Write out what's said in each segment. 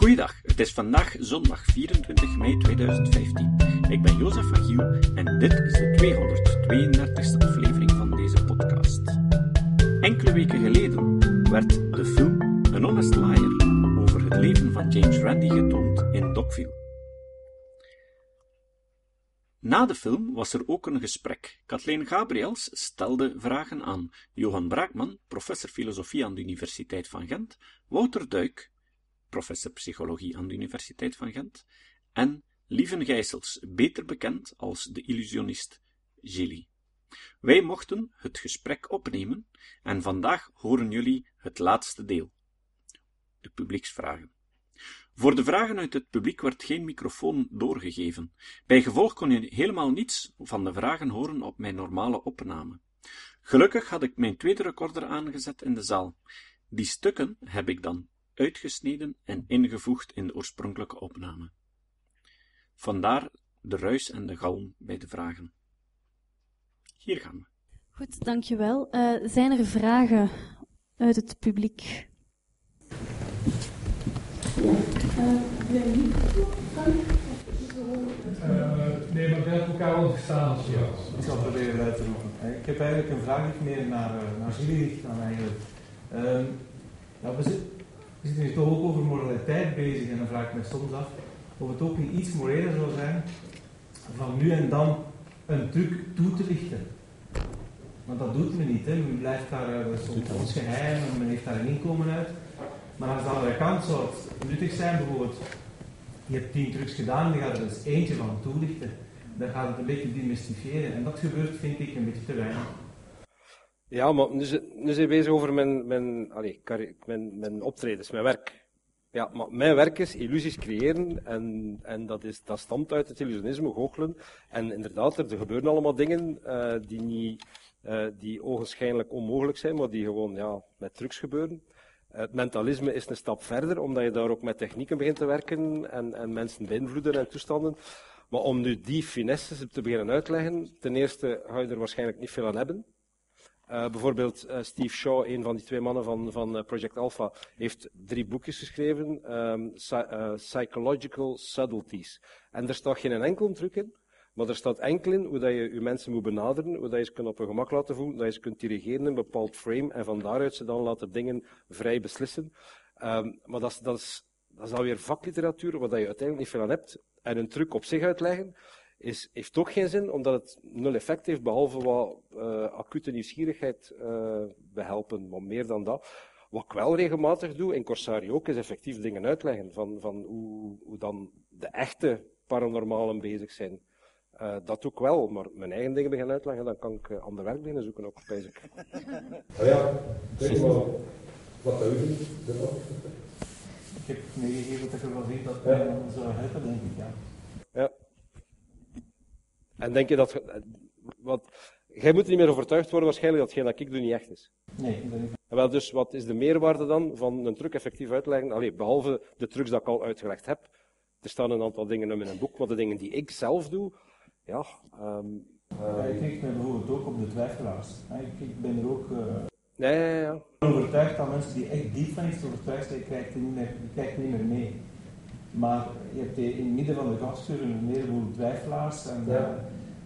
Goeiedag, het is vandaag zondag 24 mei 2015. Ik ben Jozef van Giel en dit is de 232e aflevering van deze podcast. Enkele weken geleden werd de film An Honest Liar over het leven van James Randi getoond in Dogville. Na de film was er ook een gesprek. Kathleen Gabriels stelde vragen aan Johan Braakman, professor filosofie aan de Universiteit van Gent, Wouter Duik, professor psychologie aan de Universiteit van Gent, en Lieven Gijsels, beter bekend als de illusionist Gilly. Wij mochten het gesprek opnemen en vandaag horen jullie het laatste deel. De publieksvragen. Voor de vragen uit het publiek werd geen microfoon doorgegeven. Bij gevolg kon je helemaal niets van de vragen horen op mijn normale opname. Gelukkig had ik mijn tweede recorder aangezet in de zaal. Die stukken heb ik dan uitgesneden en ingevoegd in de oorspronkelijke opname. Vandaar de ruis en de galm bij de vragen. Hier gaan we. Goed, dankjewel. Uh, zijn er vragen uit het publiek? Uh, nee, maar dat elkaar wel gestaan als ja. Ik zal proberen uit te roepen. Ik heb eigenlijk een vraag meer naar, naar jullie dan eigenlijk. Uh, nou, we, zitten, we zitten hier toch ook over moraliteit bezig en dan vraag ik me soms af of het ook niet iets moreler zou zijn van nu en dan een truc toe te lichten. Want dat doet men niet, hè. men blijft daar, uh, soms geheim en men heeft daar een inkomen uit. Maar aan de andere kant zou het nuttig zijn, bijvoorbeeld, je hebt tien trucs gedaan, die gaat er dus eentje van toelichten. Dan gaat het een beetje demystifiëren. En dat gebeurt, vind ik, een beetje te weinig. Ja, maar nu, nu zijn we bezig over mijn, mijn, allez, mijn, mijn optredens, mijn werk. Ja, maar mijn werk is illusies creëren en, en dat, is, dat stamt uit het illusionisme, goochelen. En inderdaad, er, gebeuren allemaal dingen uh, die, niet, uh, die ogenschijnlijk onmogelijk zijn, maar die gewoon ja, met trucs gebeuren. Het mentalisme is een stap verder, omdat je daar ook met technieken begint te werken en, en mensen beïnvloeden en toestanden. Maar om nu die finesses te beginnen uitleggen, ten eerste ga je er waarschijnlijk niet veel aan hebben. Uh, bijvoorbeeld uh, Steve Shaw, een van die twee mannen van, van uh, Project Alpha, heeft drie boekjes geschreven, um, Psychological Subtleties. En er staat geen enkel truc in, maar er staat enkel in hoe dat je je mensen moet benaderen, hoe dat je ze kunt op hun gemak laten voelen, dat je ze kunt dirigeren in een bepaald frame en van daaruit ze dan laten dingen vrij beslissen. Um, maar dat is, dat, is, dat is alweer vakliteratuur, waar je uiteindelijk niet veel aan hebt. En een truc op zich uitleggen, is, heeft ook geen zin, omdat het nul effect heeft, behalve wat uh, acute nieuwsgierigheid uh, behelpen. Maar meer dan dat. Wat ik wel regelmatig doe, in Corsari ook, is effectief dingen uitleggen van, van hoe, hoe dan de echte paranormalen bezig zijn. Uh, dat doe ik wel, maar mijn eigen dingen beginnen uitleggen, dan kan ik uh, ander werk beginnen zoeken ook, bezig. Oh ja, weet je wel wat u vindt? Ik heb meegegeven dat je wel ziet dat ja. mij zou helpen, denk ik. Ja. En denk je dat... Wat, jij moet er niet meer overtuigd worden waarschijnlijk dat hetgeen dat ik doe niet echt is. Nee, dat. Wel, dus wat is de meerwaarde dan van een truc effectief uitleggen? Allee, behalve de trucs dat ik al uitgelegd heb. Er staan een aantal dingen in een boek, maar de dingen die ik zelf doe, ja... Um, uh, ik richt me bijvoorbeeld ook op de twijfelaars. Ik, ik ben er ook... Uh, ja, ja, ja. overtuigd dat mensen die echt diep van iets overtuigd zijn, kijken niet meer, die kijken niet meer mee. Maar je hebt in het midden van de gastuur een heleboel twijfelaars en, ja.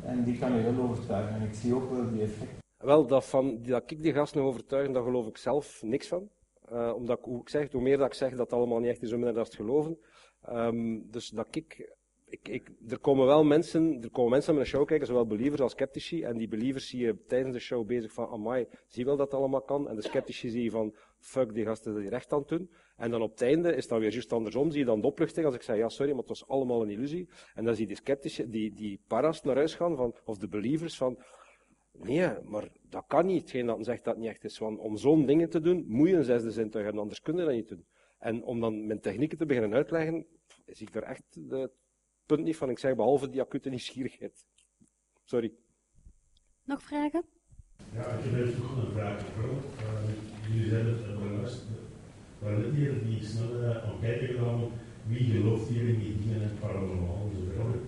uh, en die kan je wel overtuigen. En ik zie ook wel die effecten. Wel, dat, van, dat ik die gasten overtuigen, daar geloof ik zelf niks van. Uh, omdat ik, hoe, ik zeg, hoe meer dat ik zeg dat het allemaal niet echt is, hoe minder dat het geloven. Um, dus dat ik, ik, ik, er komen wel mensen, er komen mensen naar mijn show kijken, zowel believers als sceptici. En die believers zie je tijdens de show bezig van, amai, zie wel dat het allemaal kan. En de sceptici zie je van, fuck, die gasten die recht aan het doen. En dan op het einde is dan weer juist andersom, zie je dan de opluchting als ik zeg, ja sorry, maar het was allemaal een illusie. En dan zie je die sceptici, die, die paras naar huis gaan, van, of de believers van, nee, maar dat kan niet. Hetgeen dat zegt dat niet echt is. Want om zo'n dingen te doen, moet je een zesde zintuig hebben, anders kun je dat niet doen. En om dan mijn technieken te beginnen uitleggen, zie ik daar echt de punt niet van. Ik zeg behalve die acute nieuwsgierigheid. Sorry. Nog vragen? Ja, ik heb even nog een vraag. Uh, jullie zijn het hebben net hier die snelle enquête gedaan. Wie gelooft hier in die dingen en paranormaal enzovoort.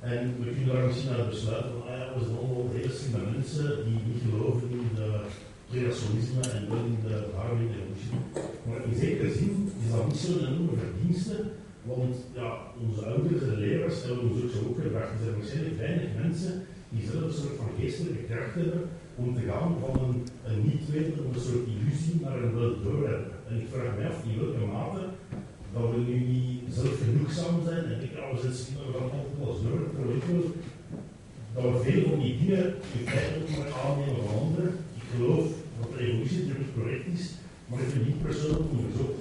En we kunnen daar misschien naar besluiten van, ah ja, we zijn allemaal hele slimme mensen die niet geloven in de creationisme en wel in de Darwin evolutie. Maar in zekere zin is dat niet zo'n enorme verdienste, want ja, onze ouders en leraars hebben ons ook zo opgebracht. Er zijn waarschijnlijk weinig mensen die zelf een soort van geestelijke kracht hebben om te gaan van een, een niet-weten een soort illusie naar een wel doorhebben. En ik vraag me af in welke mate dat we nu niet zelfgenoegzaam zijn en ik, we zijn we gaan altijd wel door, terwijl dat we veel van die dingen in feite ook maar aannemen van anderen. Ik geloof dat de evolutie natuurlijk correct is, maar ik heb niet persoonlijk onderzocht.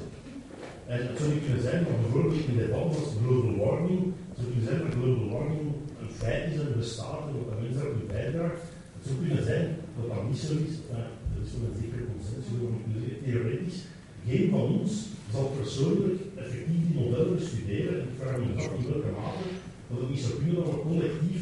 En het zou niet kunnen zijn dat bijvoorbeeld in debat als global warming, het zou kunnen zijn dat global warming een feit is en bestaat en dat mensen daartoe bijdraagt. Het zou kunnen zijn dat dat niet zo is, dat is wel een zekere consensus, theoretisch. Geen van ons zal persoonlijk effectief die modellen studeren en ik vraag me af in welke mate dat het niet zou kunnen dat we collectief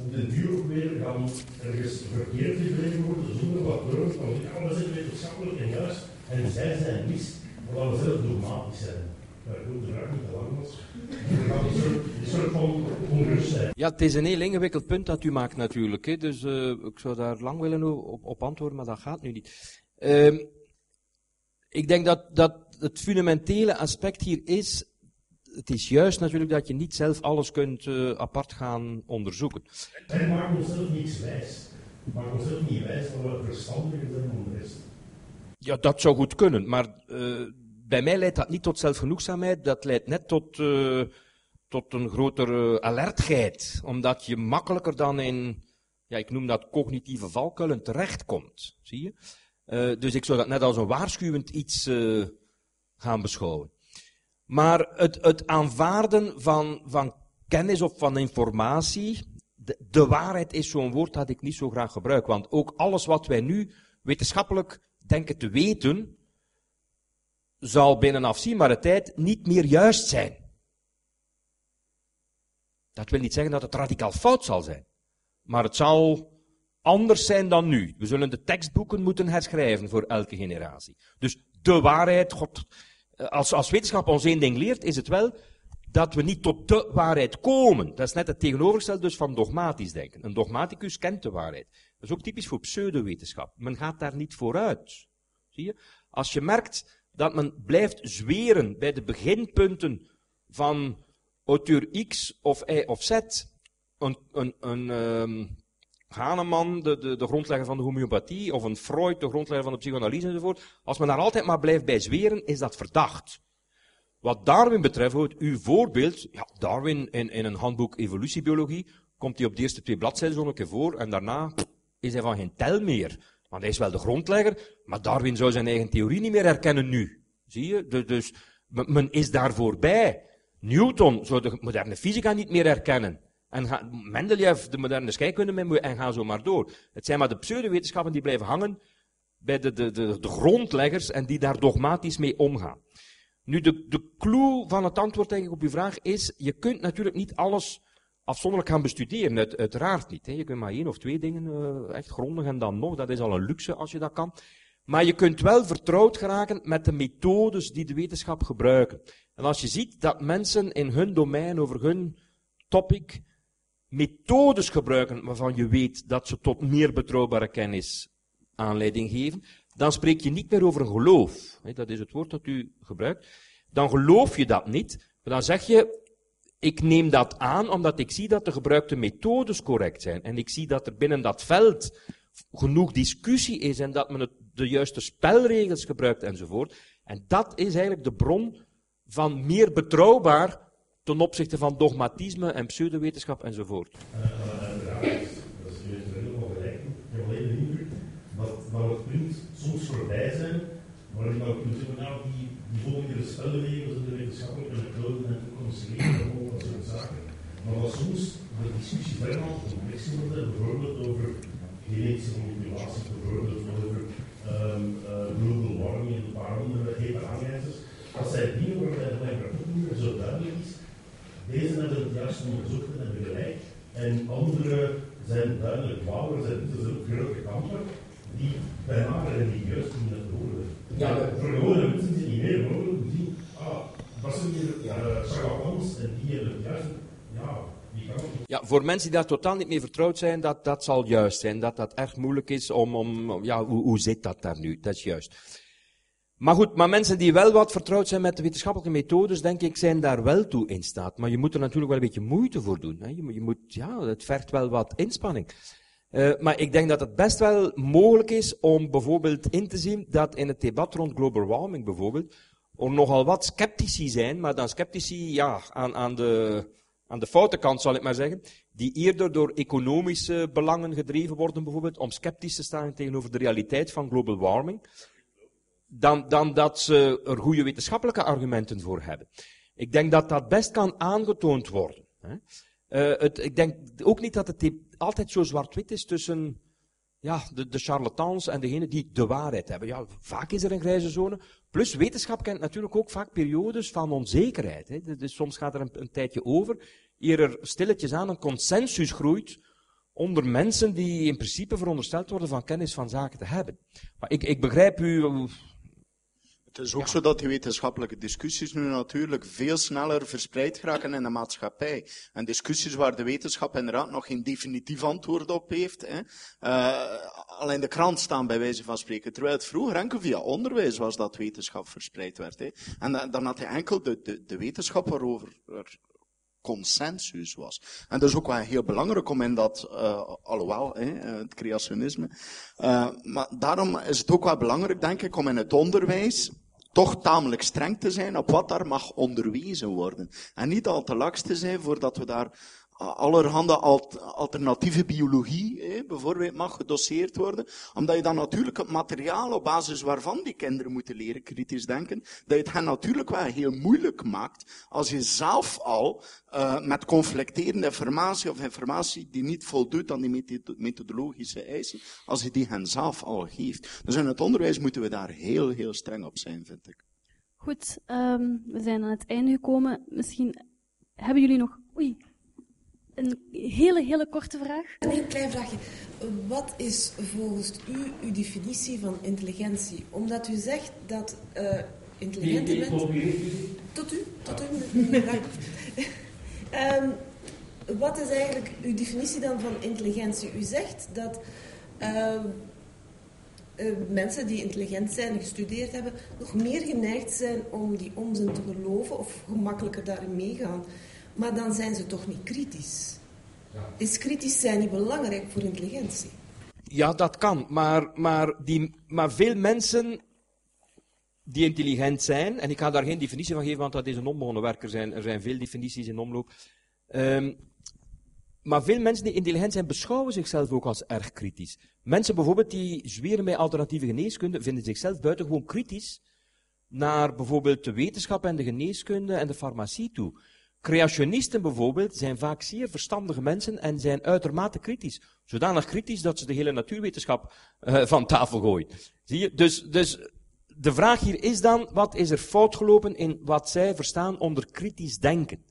op den duur ook weer gaan ergens verkeerd gedreven worden zonder wat terug van ja, we zijn wetenschappelijk en juist en zij zijn mis, omdat we zelf dogmatisch zijn. Ja, ik niet te lang was. Van het is een heel ingewikkeld punt dat u maakt natuurlijk. Hè. Dus uh, ik zou daar lang willen op, op, antwoorden, maar dat gaat nu niet. Uh, ik denk dat, dat het fundamentele aspect hier is, het is juist natuurlijk dat je niet zelf alles kunt uh, apart gaan onderzoeken. En maakt onszelf niets wijs. Maakt onszelf niet wijs dat we verstandiger zijn dan de rest. Ja, dat zou goed kunnen, maar uh, bij mij leidt dat niet tot zelfgenoegzaamheid, dat leidt net tot, uh, tot een grotere alertheid, omdat je makkelijker dan in, ja, ik noem dat cognitieve valkuilen terechtkomt, zie je? Uh, dus ik zou dat net als een waarschuwend iets uh, gaan beschouwen. Maar het, het aanvaarden van, van kennis of van informatie, de waarheid is zo'n woord dat ik niet zo graag gebruik. Want ook alles wat wij nu wetenschappelijk denken te weten, zal binnen afzienbare tijd niet meer juist zijn. Dat wil niet zeggen dat het radicaal fout zal zijn. Maar het zal anders zijn dan nu. We zullen de tekstboeken moeten herschrijven voor elke generatie. Dus de waarheid, God, als, als wetenschap ons één ding leert, is het wel dat we niet tot de waarheid komen. Dat is net het tegenovergestelde dus van dogmatisch denken. Een dogmaticus kent de waarheid. Dat is ook typisch voor pseudowetenschap. Men gaat daar niet vooruit. Zie je? Als je merkt dat men blijft zweren bij de beginpunten van auteur X of Y of Z, een, een, een Hahnemann, de, de, de grondlegger van de homeopathie, of een Freud, de grondlegger van de psychoanalyse enzovoort. Als men daar altijd maar blijft bij zweren, is dat verdacht. Wat Darwin betreft, uw voorbeeld, ja, Darwin in, in een handboek evolutiebiologie, komt hij op de eerste twee bladzijden zo'n keer voor, en daarna is hij van geen tel meer. Want hij is wel de grondlegger, maar Darwin zou zijn eigen theorie niet meer herkennen nu. Zie je? Dus, dus men is daar voorbij. Newton zou de moderne fysica niet meer herkennen. En ga, Mendeleev, de moderne scheikunde, en ga zo maar door. Het zijn maar de pseudowetenschappen die blijven hangen bij de, de, de, de grondleggers en die daar dogmatisch mee omgaan. Nu, de, de clue van het antwoord ik, op uw vraag is, je kunt natuurlijk niet alles afzonderlijk gaan bestuderen, uit, uiteraard niet. Hè. Je kunt maar één of twee dingen uh, echt grondig en dan nog, dat is al een luxe als je dat kan. Maar je kunt wel vertrouwd geraken met de methodes die de wetenschap gebruiken. En als je ziet dat mensen in hun domein, over hun topic, methodes gebruiken waarvan je weet dat ze tot meer betrouwbare kennis aanleiding geven, dan spreek je niet meer over geloof. Dat is het woord dat u gebruikt. Dan geloof je dat niet, maar dan zeg je, ik neem dat aan omdat ik zie dat de gebruikte methodes correct zijn. En ik zie dat er binnen dat veld genoeg discussie is en dat men de juiste spelregels gebruikt enzovoort. En dat is eigenlijk de bron van meer betrouwbaar ten opzichte van dogmatisme en pseudowetenschap enzovoort. Uh, dat is helemaal gelijk. Ik heb alleen de dat, dat het punt soms voorbij zijn, waarin we kunt zeggen, nou, die, die volgen de spelregels en de wetenschappelijke methoden en toekomstgelezen en al dat soort zaken. Soms de discussie verder complexer wordt, bijvoorbeeld over genetische manipulatie, bijvoorbeeld over um, uh, global warming en een paar andere aanwijzers. Dat zijn dingen waarbij de rapporten niet meer zo duidelijk is deze hebben het juist onderzocht en hebben gelijk. En andere zijn duidelijk wauwer, zijn dus ook grote kampen die bijna religieus kunnen horen. Ja, voor gewone mensen is het niet meer mogelijk om te zien, ah, dat zijn hier uh, charlatans en die hebben het juist, ja, ja, voor mensen die daar totaal niet mee vertrouwd zijn, dat, dat zal juist zijn. Dat dat erg moeilijk is om, om ja, hoe, hoe zit dat daar nu? Dat is juist. Maar goed, maar mensen die wel wat vertrouwd zijn met de wetenschappelijke methodes, denk ik, zijn daar wel toe in staat. Maar je moet er natuurlijk wel een beetje moeite voor doen. Hè. Je, je moet, ja, het vergt wel wat inspanning. Uh, maar ik denk dat het best wel mogelijk is om bijvoorbeeld in te zien dat in het debat rond global warming bijvoorbeeld, er nogal wat sceptici zijn, maar dan sceptici, ja, aan, aan de, aan de foute kant zal ik maar zeggen, die eerder door economische belangen gedreven worden bijvoorbeeld, om sceptisch te staan tegenover de realiteit van global warming dan, dan dat ze er goede wetenschappelijke argumenten voor hebben. Ik denk dat dat best kan aangetoond worden. Hè. Uh, het, ik denk ook niet dat het altijd zo zwart-wit is tussen ja, de, de charlatans en degenen die de waarheid hebben. Ja, vaak is er een grijze zone. Plus, wetenschap kent natuurlijk ook vaak periodes van onzekerheid. Hè. Dus soms gaat er een, een tijdje over, eer er stilletjes aan een consensus groeit onder mensen die in principe verondersteld worden van kennis van zaken te hebben. Maar ik, ik begrijp u, het is ook zo dat die wetenschappelijke discussies nu natuurlijk veel sneller verspreid geraken in de maatschappij. En discussies waar de wetenschap inderdaad nog geen definitief antwoord op heeft. Hè. Uh, al in de krant staan bij wijze van spreken. Terwijl het vroeger enkel via onderwijs was dat wetenschap verspreid werd. Hè. En dan had je enkel de, de, de wetenschap waarover er consensus was. En dat is ook wel heel belangrijk om in dat, uh, alhoewel, hè, het creationisme. Uh, maar daarom is het ook wel belangrijk, denk ik, om in het onderwijs toch tamelijk streng te zijn op wat daar mag onderwezen worden. En niet al te laks te zijn voordat we daar allerhande alternatieve biologie eh, bijvoorbeeld mag gedoseerd worden, omdat je dan natuurlijk het materiaal op basis waarvan die kinderen moeten leren kritisch denken, dat je het hen natuurlijk wel heel moeilijk maakt als je zelf al uh, met conflicterende informatie of informatie die niet voldoet aan die methodologische eisen, als je die hen zelf al geeft. Dus in het onderwijs moeten we daar heel, heel streng op zijn, vind ik. Goed, um, we zijn aan het einde gekomen. Misschien hebben jullie nog... Oei, een hele, hele korte vraag. Een heel klein vraagje. Wat is volgens u uw definitie van intelligentie? Omdat u zegt dat uh, intelligente mensen... Tot u, tot u. um, wat is eigenlijk uw definitie dan van intelligentie? U zegt dat uh, uh, mensen die intelligent zijn en gestudeerd hebben, nog meer geneigd zijn om die onzin te geloven of gemakkelijker daarin meegaan. Maar dan zijn ze toch niet kritisch. Is kritisch zijn niet belangrijk voor intelligentie? Ja, dat kan. Maar, maar, die, maar veel mensen die intelligent zijn, en ik ga daar geen definitie van geven, want dat is een onbegonnen werker zijn. Er zijn veel definities in omloop. Um, maar veel mensen die intelligent zijn, beschouwen zichzelf ook als erg kritisch. Mensen bijvoorbeeld die zweren bij alternatieve geneeskunde, vinden zichzelf buitengewoon kritisch naar bijvoorbeeld de wetenschap en de geneeskunde en de farmacie toe. Creationisten bijvoorbeeld zijn vaak zeer verstandige mensen en zijn uitermate kritisch. Zodanig kritisch dat ze de hele natuurwetenschap uh, van tafel gooien. Zie je? Dus, dus de vraag hier is dan, wat is er fout gelopen in wat zij verstaan onder kritisch denken?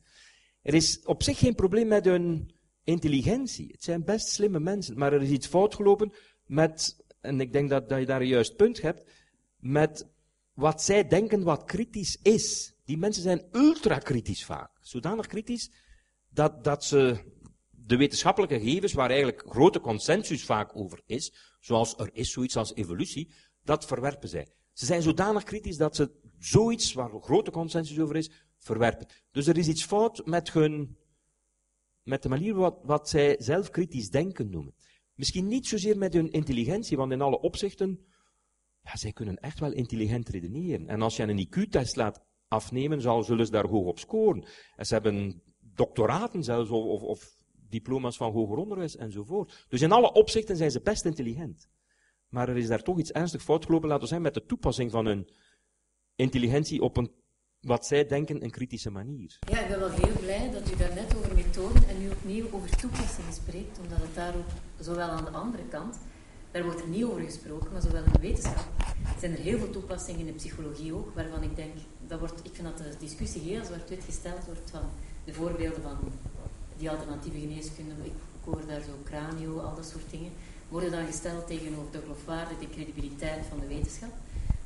Er is op zich geen probleem met hun intelligentie. Het zijn best slimme mensen, maar er is iets fout gelopen met, en ik denk dat, dat je daar een juist punt hebt, met wat zij denken wat kritisch is. Die mensen zijn ultra kritisch vaak. Zodanig kritisch dat, dat ze de wetenschappelijke gegevens, waar eigenlijk grote consensus vaak over is, zoals er is zoiets als evolutie, dat verwerpen zij. Ze zijn zodanig kritisch dat ze zoiets waar grote consensus over is, verwerpen. Dus er is iets fout met hun, met de manier wat, wat zij zelf kritisch denken noemen. Misschien niet zozeer met hun intelligentie, want in alle opzichten, ja, zij kunnen echt wel intelligent redeneren. En als je een IQ-test laat afnemen, zal, zullen ze daar hoog op scoren. En ze hebben doctoraten zelfs, of, of, diploma's van hoger onderwijs enzovoort. Dus in alle opzichten zijn ze best intelligent. Maar er is daar toch iets ernstig fout gelopen, laten we zeggen, met de toepassing van hun intelligentie op een, wat zij denken, een kritische manier. Ja, ik ben wel heel blij dat u daar net over methoden en nu opnieuw over toepassingen spreekt, omdat het daar ook, zowel aan de andere kant, daar wordt er niet over gesproken, maar zowel in de wetenschap, zijn er heel veel toepassingen in de psychologie ook, waarvan ik denk, dat wordt, ik vind dat de discussie heel zwart-wit gesteld wordt van de voorbeelden van die alternatieve geneeskunde, ik, hoor daar zo cranio, al dat soort dingen, worden dan gesteld tegenover de geloofwaardigheid, de credibiliteit van de wetenschap.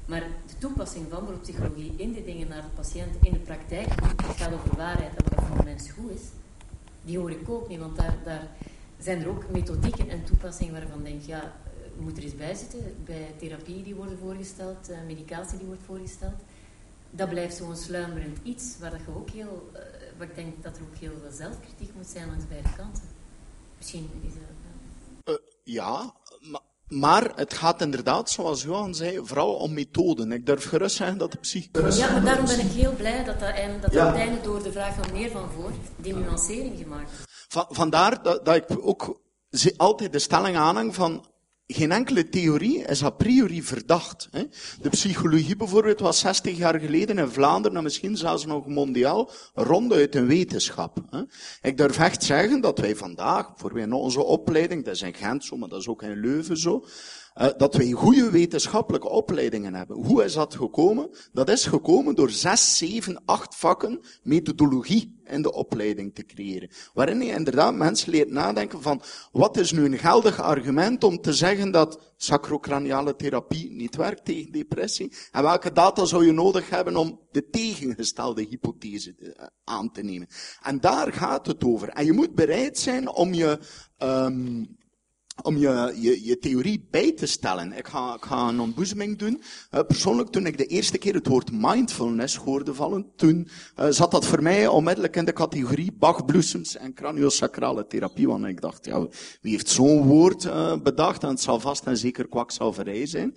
Maar de toepassing van beroepspsychologie in die dingen naar de patiënt in de praktijk, het gaat over waarheid en wat voor een mens goed is, die hoor ik ook niet, want daar, daar zijn er ook methodieken en toepassingen waarvan denk ja, moet er eens bij zitten, bij therapieën die worden voorgesteld, uh, medicatie die wordt voorgesteld. Dat blijft zo'n sluimerend iets waar, dat je ook heel, uh, waar ik denk dat er ook heel veel zelfkritiek moet zijn langs beide kanten. Misschien is dat... ja, maar maar het gaat inderdaad, zoals Johan zei, vooral om methoden. Ik durf gerust zeggen dat de psychologie... Ja, maar daarom ben ik heel blij dat dat, dat ja. door de vraag van meer van voort die nuancering gemaakt Van, vandaar dat, dat ik ook altijd de stelling aanhang van geen enkele theorie is a priori verdacht. Hè. De psychologie bijvoorbeeld was 60 jaar geleden in Vlaanderen en misschien zelfs nog mondiaal ronduit een wetenschap. Hè. Ik durf echt zeggen dat wij vandaag, voor in onze opleiding, dat is in Gent zo, maar dat is ook in Leuven zo, uh, dat wij goede wetenschappelijke opleidingen hebben. Hoe is dat gekomen? Dat is gekomen door zes, zeven, acht vakken methodologie in de opleiding te creëren. Waarin je inderdaad mensen leert nadenken van, wat is nu een geldig argument om te zeggen dat sacrocraniale therapie niet werkt tegen depressie? En welke data zou je nodig hebben om de tegengestelde hypothese eh, aan te nemen? En daar gaat het over. En je moet bereid zijn om je, um, om je, je, je theorie bij te stellen. Ik ga, ik ga een ontboezeming doen. Uh, persoonlijk, toen ik de eerste keer het woord mindfulness hoorde vallen, toen uh, zat dat voor mij onmiddellijk in de categorie bachbloesems en craniosacrale therapie. Want ik dacht, ja, wie heeft zo'n woord uh, bedacht? En het zal vast en zeker kwakzalverij zijn.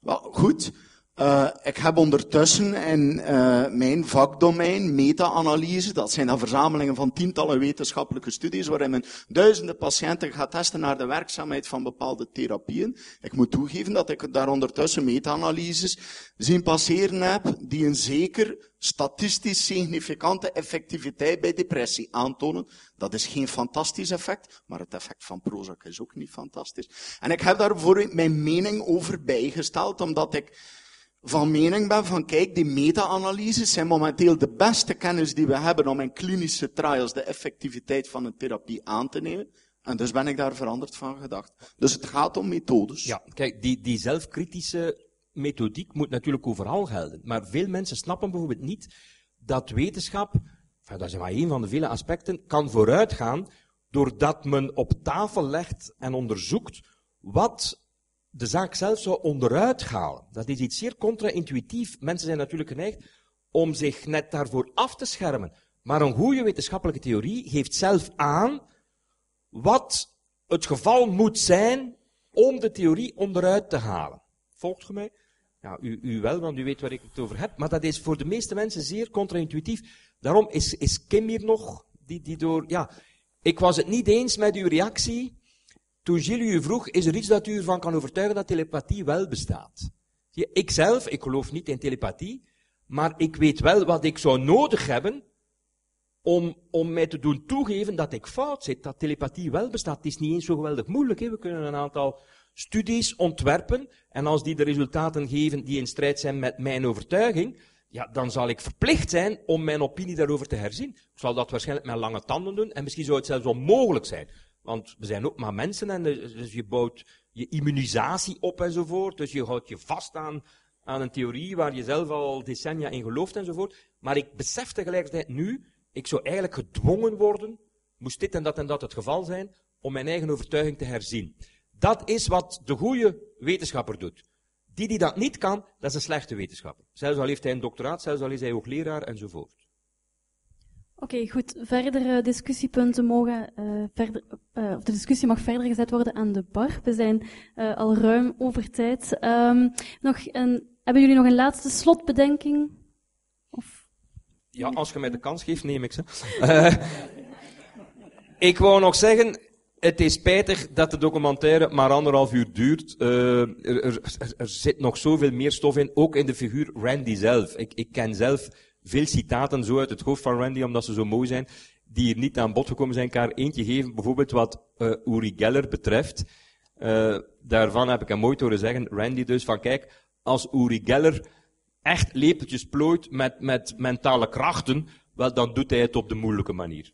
Wel, goed. Uh, ik heb ondertussen in uh, mijn vakdomein meta-analyse, dat zijn dan verzamelingen van tientallen wetenschappelijke studies, waarin men duizenden patiënten gaat testen naar de werkzaamheid van bepaalde therapieën. Ik moet toegeven dat ik daar ondertussen meta-analyses zien passeren heb, die een zeker statistisch significante effectiviteit bij depressie aantonen. Dat is geen fantastisch effect, maar het effect van Prozac is ook niet fantastisch. En ik heb daar bijvoorbeeld mijn mening over bijgesteld, omdat ik van mening ben van kijk, die meta-analyses zijn momenteel de beste kennis die we hebben om in klinische trials de effectiviteit van een therapie aan te nemen. En dus ben ik daar veranderd van gedacht. Dus het gaat om methodes. Ja, kijk, die, die zelfkritische methodiek moet natuurlijk overal gelden. Maar veel mensen snappen bijvoorbeeld niet dat wetenschap, dat is maar één van de vele aspecten, kan vooruitgaan doordat men op tafel legt en onderzoekt wat de zaak zelf zou onderuit halen. Dat is iets zeer contra-intuïtief. Mensen zijn natuurlijk geneigd om zich net daarvoor af te schermen. Maar een goede wetenschappelijke theorie geeft zelf aan wat het geval moet zijn om de theorie onderuit te halen. Volgt u mij? Ja, u, u wel, want u weet waar ik het over heb. Maar dat is voor de meeste mensen zeer contra-intuïtief. Daarom is, is Kim hier nog, die, die door, ja, ik was het niet eens met uw reactie toen Gilles u vroeg, is er iets dat u ervan kan overtuigen dat telepathie wel bestaat? Ik zelf, ik geloof niet in telepathie, maar ik weet wel wat ik zou nodig hebben om, om mij te doen toegeven dat ik fout zit, dat telepathie wel bestaat. Het is niet eens zo geweldig moeilijk. Hè? We kunnen een aantal studies ontwerpen en als die de resultaten geven die in strijd zijn met mijn overtuiging, ja, dan zal ik verplicht zijn om mijn opinie daarover te herzien. Ik zal dat waarschijnlijk met lange tanden doen en misschien zou het zelfs onmogelijk zijn. Want we zijn ook maar mensen en dus je bouwt je immunisatie op enzovoort. Dus je houdt je vast aan, aan een theorie waar je zelf al decennia in gelooft enzovoort. Maar ik besef tegelijkertijd nu, ik zou eigenlijk gedwongen worden, moest dit en dat en dat het geval zijn, om mijn eigen overtuiging te herzien. Dat is wat de goede wetenschapper doet. Die die dat niet kan, dat is een slechte wetenschapper. Zelfs al heeft hij een doctoraat, zelfs al is hij hoogleraar enzovoort. Oké, goed. Verdere discussiepunten mogen uh, verder, uh, of de discussie mag verder gezet worden aan de bar. We zijn uh, al ruim over tijd. Um, nog een, hebben jullie nog een laatste slotbedenking? Of? Ja, als je mij de kans geeft, neem ik ze. ik wou nog zeggen, het is spijtig dat de documentaire maar anderhalf uur duurt. Er, er, er, zit nog zoveel meer stof in, ook in de figuur Randy zelf. Ik, ik ken zelf veel citaten zo uit het hoofd van Randy, omdat ze zo mooi zijn, die hier niet aan bod gekomen zijn. Ik ga er eentje geven, bijvoorbeeld wat uh, Uri Geller betreft. Uh, daarvan heb ik hem mooi horen zeggen, Randy dus, van kijk, als Uri Geller echt lepeltjes plooit met, met mentale krachten, wel, dan doet hij het op de moeilijke manier.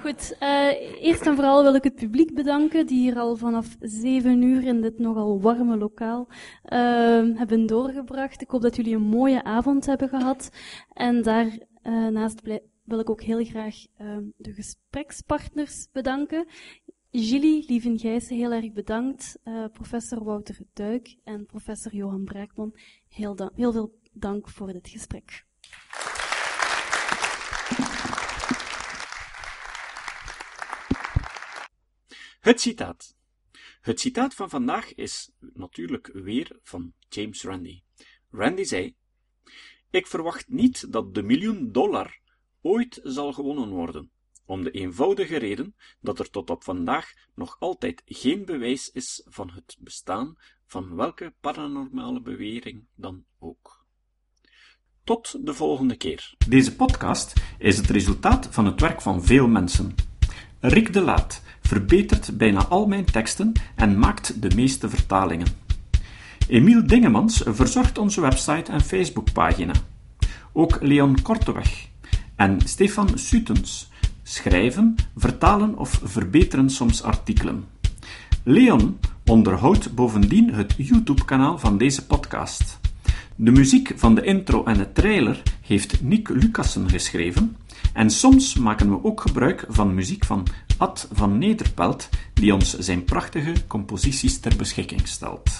Goed, uh, eerst en vooral wil ik het publiek bedanken, die hier al vanaf zeven uur in dit nogal warme lokaal uh, hebben doorgebracht. Ik hoop dat jullie een mooie avond hebben gehad. En daarnaast uh, wil ik ook heel graag de gesprekspartners bedanken. Gilly Lievengijs, heel erg bedankt. Professor Wouter Duik en professor Johan Braakman, heel, heel veel dank voor dit gesprek. Het citaat. Het citaat van vandaag is natuurlijk weer van James Randi. Randi zei: Ik verwacht niet dat de miljoen dollar ooit zal gewonnen worden, om de eenvoudige reden dat er tot op vandaag nog altijd geen bewijs is van het bestaan van welke paranormale bewering dan ook. Tot de volgende keer. Deze podcast is het resultaat van het werk van veel mensen. Rick de Laat verbetert bijna al mijn teksten en maakt de meeste vertalingen. Emiel Dingemans verzorgt onze website en Facebookpagina. Ook Leon Korteweg en Stefan Sutens schrijven, vertalen of verbeteren soms artikelen. Leon onderhoudt bovendien het YouTube-kanaal van deze podcast. De muziek van de intro en de trailer heeft Nick Lucassen geschreven en soms maken we ook gebruik van muziek van Ad van Nederpelt, die ons zijn prachtige composities ter beschikking stelt.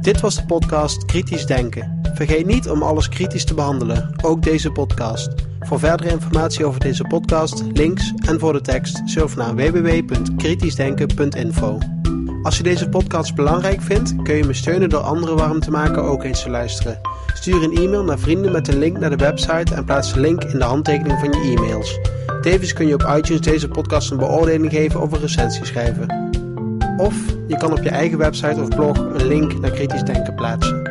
Dit was de podcast Kritisch Denken. Vergeet niet om alles kritisch te behandelen, ook deze podcast. Voor verdere informatie over deze podcast, links en voor de tekst, surf naar www.kritischdenken.info. Als je deze podcast belangrijk vindt, kun je me steunen door anderen warm te maken ook eens te luisteren. Stuur een e-mail naar vrienden met een link naar de website en plaats de link in de handtekening van je e-mails. Tevens kun je op iTunes deze podcast een beoordeling geven of een recensie schrijven. Of je kan op je eigen website of blog een link naar kritisch denken plaatsen.